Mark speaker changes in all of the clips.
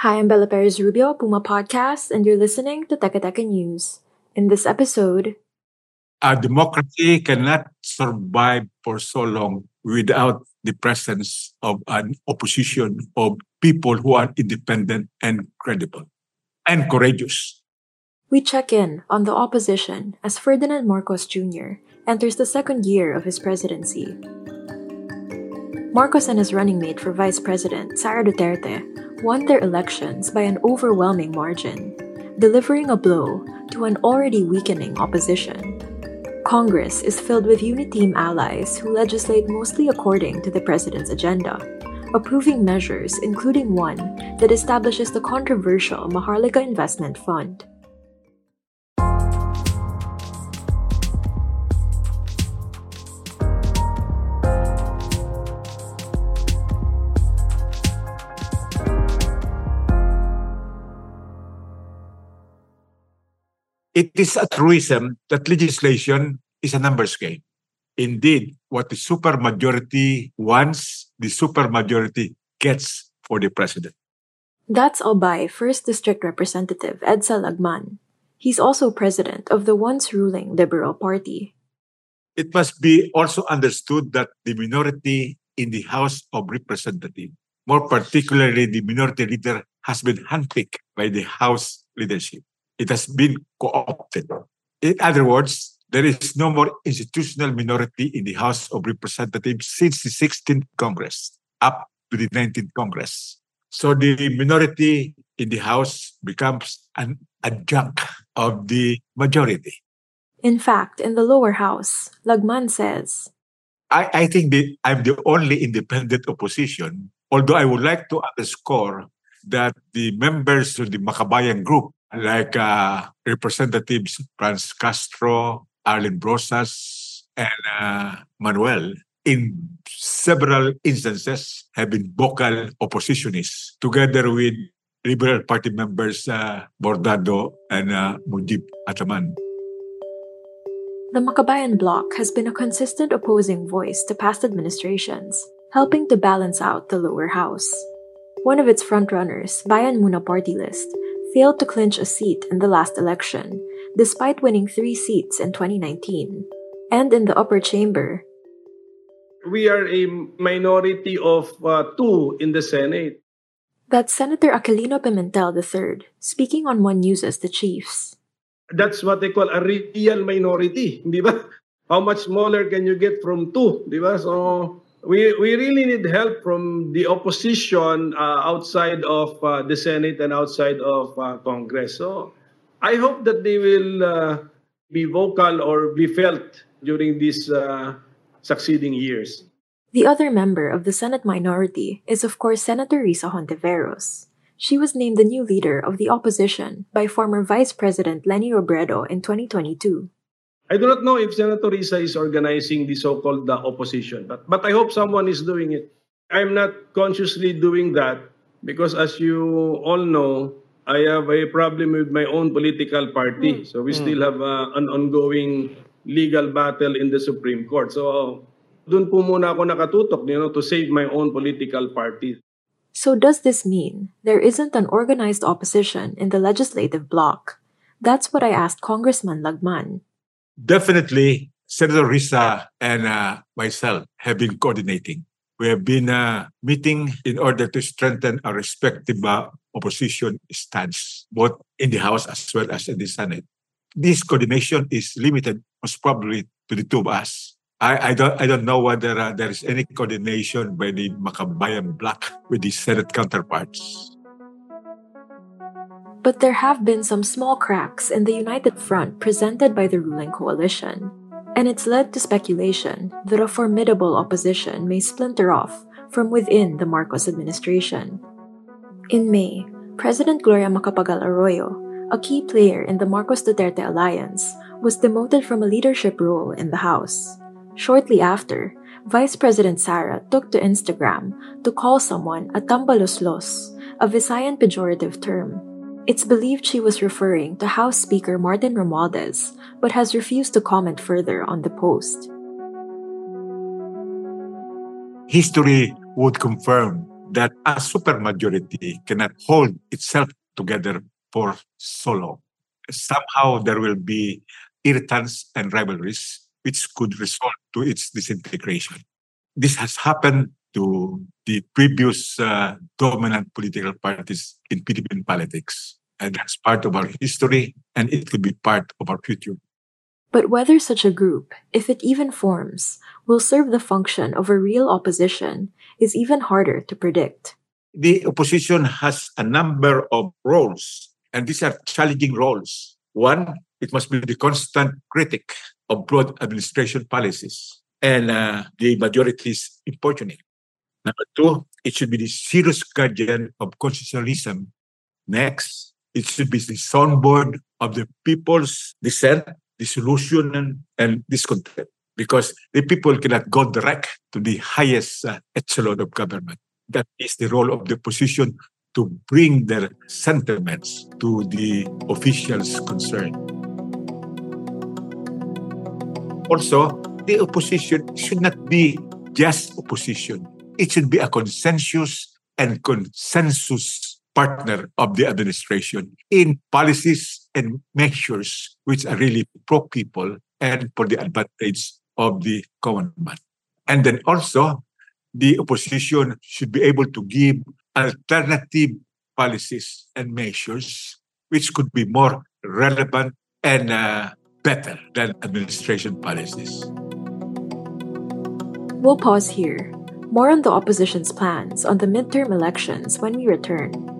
Speaker 1: Hi, I'm Bella Perez Rubio, Puma Podcast, and you're listening to Teka Teka News. In this episode,
Speaker 2: a democracy cannot survive for so long without the presence of an opposition of people who are independent and credible and courageous.
Speaker 1: we check in on the opposition as Ferdinand Marcos Jr. enters the second year of his presidency. Marcos and his running mate for vice president, Sara Duterte, won their elections by an overwhelming margin, delivering a blow to an already weakening opposition. Congress is filled with Uniteam allies who legislate mostly according to the president's agenda, approving measures including one that establishes the controversial Maharlika Investment Fund.
Speaker 2: It is a truism that legislation is a numbers game. Indeed, what the supermajority wants, the supermajority gets for the president.
Speaker 1: That's Albay 1st District Representative Edcel Lagman. He's also president of the once ruling Liberal Party.
Speaker 2: It must be also understood that the minority in the House of Representatives, more particularly the minority leader, has been handpicked by the House leadership. It has been co-opted. In other words, there is no more institutional minority in the House of Representatives since the 16th Congress up to the 19th Congress. So the minority in the House becomes an adjunct of the majority.
Speaker 1: In fact, in the lower house, Lagman says,
Speaker 2: I, I think that I'm the only independent opposition, although I would like to underscore that the members of the Makabayan group, like uh, Representatives France Castro, Arlene Brosas, and uh, Manuel, in several instances have been vocal oppositionists, together with Liberal Party members uh, Bordado and uh, Mujiv Hataman.
Speaker 1: the Makabayan bloc has been a consistent opposing voice to past administrations, helping to balance out the lower house. One of its frontrunners, Bayan Muna Party List, failed to clinch a seat in the last election, despite winning three seats in 2019. And in the upper chamber,
Speaker 3: we are a minority of uh, two in the Senate.
Speaker 1: that's Senator Aquilino Pimentel III, speaking on One News as the Chiefs.
Speaker 3: That's what they call a real minority, di ba? How much smaller can you get from two, di ba? So we we really need help from the opposition uh, outside of uh, the Senate and outside of uh, Congress. So I hope that they will uh, be vocal or be felt during these uh, succeeding years.
Speaker 1: The other member of the Senate minority is, of course, Senator Risa Hontiveros. She was named the new leader of the opposition by former Vice President Leni Robredo in 2022.
Speaker 3: I do not know if Senator Risa is organizing the so-called uh, opposition, but, but I hope someone is doing it. I'm not consciously doing that because as you all know, I have a problem with my own political party. So we still have uh, an ongoing legal battle in the Supreme Court. So doon po muna ako nakatutok, you know, to save my own political party.
Speaker 1: So, does this mean there isn't an organized opposition in the legislative bloc? That's what I asked Congressman Lagman.
Speaker 2: Definitely, Senator Risa and uh, myself have been coordinating. We have been uh, meeting in order to strengthen our respective uh, opposition stance, both in the House as well as in the Senate. this coordination is limited most probably to the two of us. I, I don't I don't know whether uh, there is any coordination by the Makabayan Bloc with the Senate counterparts.
Speaker 1: But there have been some small cracks in the united front presented by the ruling coalition, and it's led to speculation that a formidable opposition may splinter off from within the Marcos administration. In May, President Gloria Macapagal Arroyo, a key player in the Marcos Duterte alliance, was demoted from a leadership role in the House. Shortly after, Vice President Sara took to Instagram to call someone a tambaloslos, a Visayan pejorative term it's believed she was referring to House Speaker Martin Romualdez, but has refused to comment further on the post.
Speaker 2: History would confirm that a supermajority cannot hold itself together for so long. Somehow there will be irritants and rivalries which could result to its disintegration. This has happened to the previous uh, dominant political parties in Philippine politics. And that's part of our history, and it could be part of our future.
Speaker 1: But whether such a group, if it even forms, will serve the function of a real opposition is even harder to predict.
Speaker 2: The opposition has a number of roles, and these are challenging roles. One, it must be the constant critic of broad administration policies and uh, the majority's importuning. Number two, it should be the serious guardian of constitutionalism. Next, it should be the soundboard of the people's dissent, dissolution, and, and discontent. Because the people cannot go direct to the highest uh, echelon of government. That is the role of the opposition to bring their sentiments to the officials concerned. Also, the opposition should not be just opposition it should be a consensus and consensus partner of the administration in policies and measures which are really pro people and for the advantage of the common man. And then also, the opposition should be able to give alternative policies and measures which could be more relevant and uh, better than administration policies.
Speaker 1: We'll pause here more on the opposition's plans on the midterm elections when we return.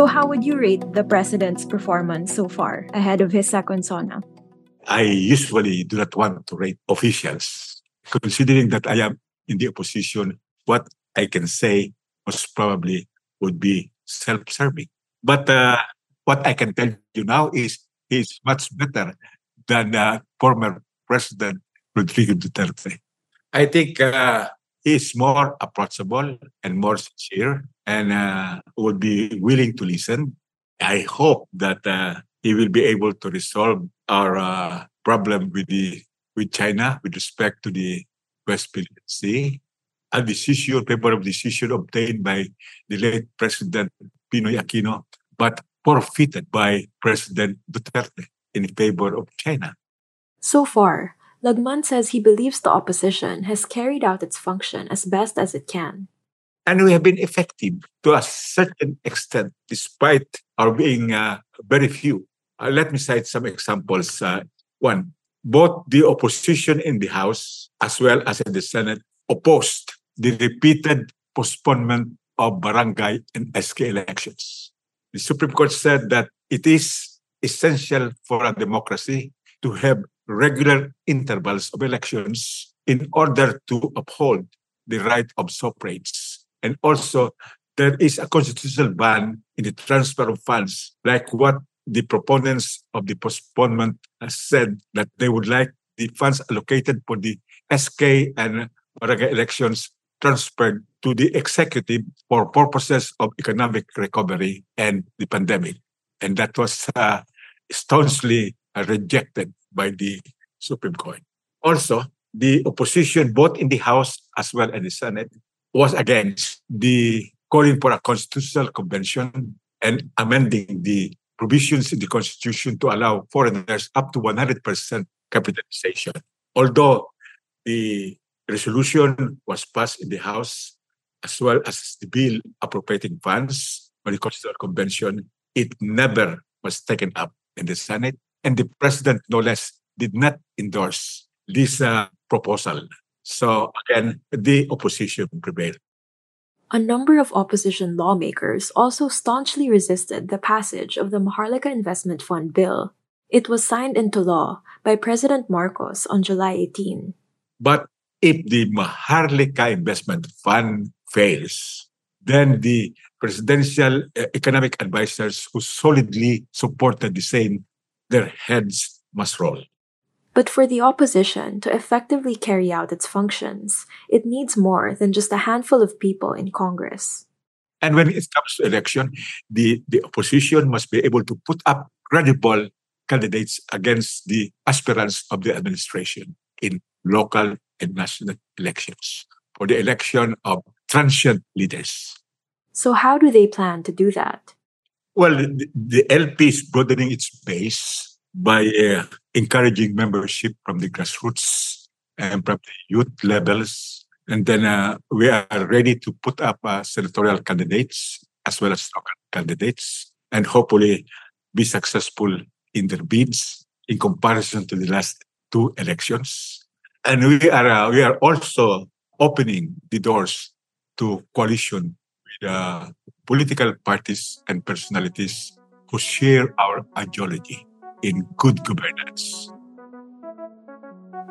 Speaker 1: So, how would you rate the president's performance so far ahead of his second SONA?
Speaker 2: I usually do not want to rate officials, considering that I am in the opposition. What I can say most probably would be self-serving. But uh, what I can tell you now is he's much better than uh, former President Rodrigo Duterte. I think uh, he's more approachable and more sincere and uh, would be willing to listen. I hope that uh, he will be able to resolve our uh, problem with the with China with respect to the West Philippine Sea. A decision, paper of decision obtained by the late President PNoy Aquino, but forfeited by President Duterte in favor of China.
Speaker 1: So far, Lagman says he believes the opposition has carried out its function as best as it can.
Speaker 2: And we have been effective to a certain extent, despite our being uh, very few. Uh, let me cite some examples. Uh, one, both the opposition in the House as well as in the Senate opposed the repeated postponement of barangay and SK elections. The Supreme Court said that it is essential for a democracy to have regular intervals of elections in order to uphold the right of suffrage. And also, there is a constitutional ban in the transfer of funds, like what the proponents of the postponement said that they would like the funds allocated for the SK and Barangay elections transferred to the executive for purposes of economic recovery and the pandemic. And that was uh, staunchly uh, rejected by the Supreme Court. Also, the opposition, both in the House as well as the Senate, was against the calling for a constitutional convention and amending the provisions in the Constitution to allow foreigners up to 100% capitalization. Although the resolution was passed in the House as well as the bill appropriating funds for the Constitutional Convention, it never was taken up in the Senate. And the president, no less, did not endorse this uh, proposal. So again, the opposition prevailed.
Speaker 1: A number of opposition lawmakers also staunchly resisted the passage of the Maharlika Investment Fund bill. It was signed into law by President Marcos on July 18.
Speaker 2: But if the Maharlika Investment Fund fails, then the presidential uh, economic advisors who solidly supported the same, their heads must roll.
Speaker 1: But for the opposition to effectively carry out its functions, it needs more than just a handful of people in Congress.
Speaker 2: And when it comes to election, the, the opposition must be able to put up credible candidates against the aspirants of the administration in local and national elections for the election of transient leaders.
Speaker 1: So, how do they plan to do that?
Speaker 2: Well, the, the LP is broadening its base by uh, encouraging membership from the grassroots and from the youth levels. And then uh, we are ready to put up uh, senatorial candidates as well as local candidates and hopefully be successful in their bids in comparison to the last two elections. And we are uh, we are also opening the doors to coalition with uh, political parties and personalities who share our ideology in good governance.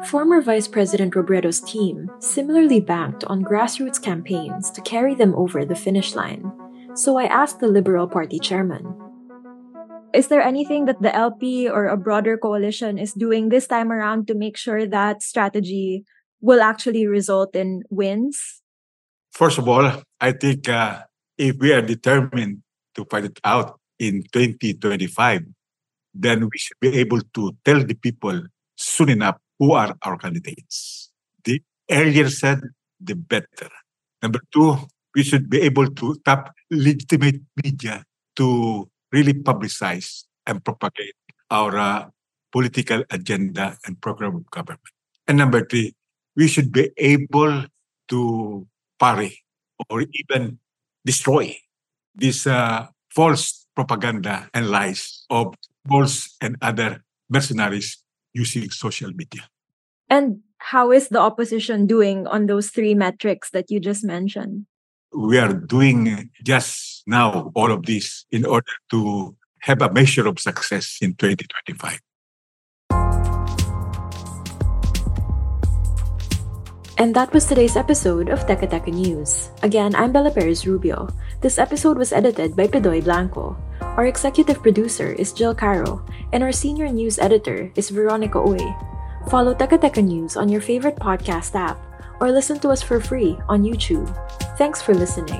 Speaker 1: Former Vice President Robredo's team similarly banked on grassroots campaigns to carry them over the finish line. So I asked the Liberal Party chairman.
Speaker 4: Is there anything that the LP or a broader coalition is doing this time around to make sure that strategy will actually result in wins?
Speaker 2: First of all, I think uh, if we are determined to fight it out in 2025, then we should be able to tell the people soon enough who are our candidates. The earlier said, the better. Number two, we should be able to tap legitimate media to really publicize and propagate our uh, political agenda and program of government. And number three, we should be able to parry or even destroy this uh, false propaganda and lies of bulls and other mercenaries using social media.
Speaker 4: And how is the opposition doing on those three metrics that you just mentioned?
Speaker 2: We are doing just now all of this in order to have a measure of success in 2025.
Speaker 1: And that was today's episode of Teka Teka News. Again, I'm Bella Perez Rubio. This episode was edited by Pedoy Blanco. Our executive producer is Jill Caro, and our senior news editor is Veronica Oy. Follow Teka Teka News on your favorite podcast app or listen to us for free on YouTube. Thanks for listening.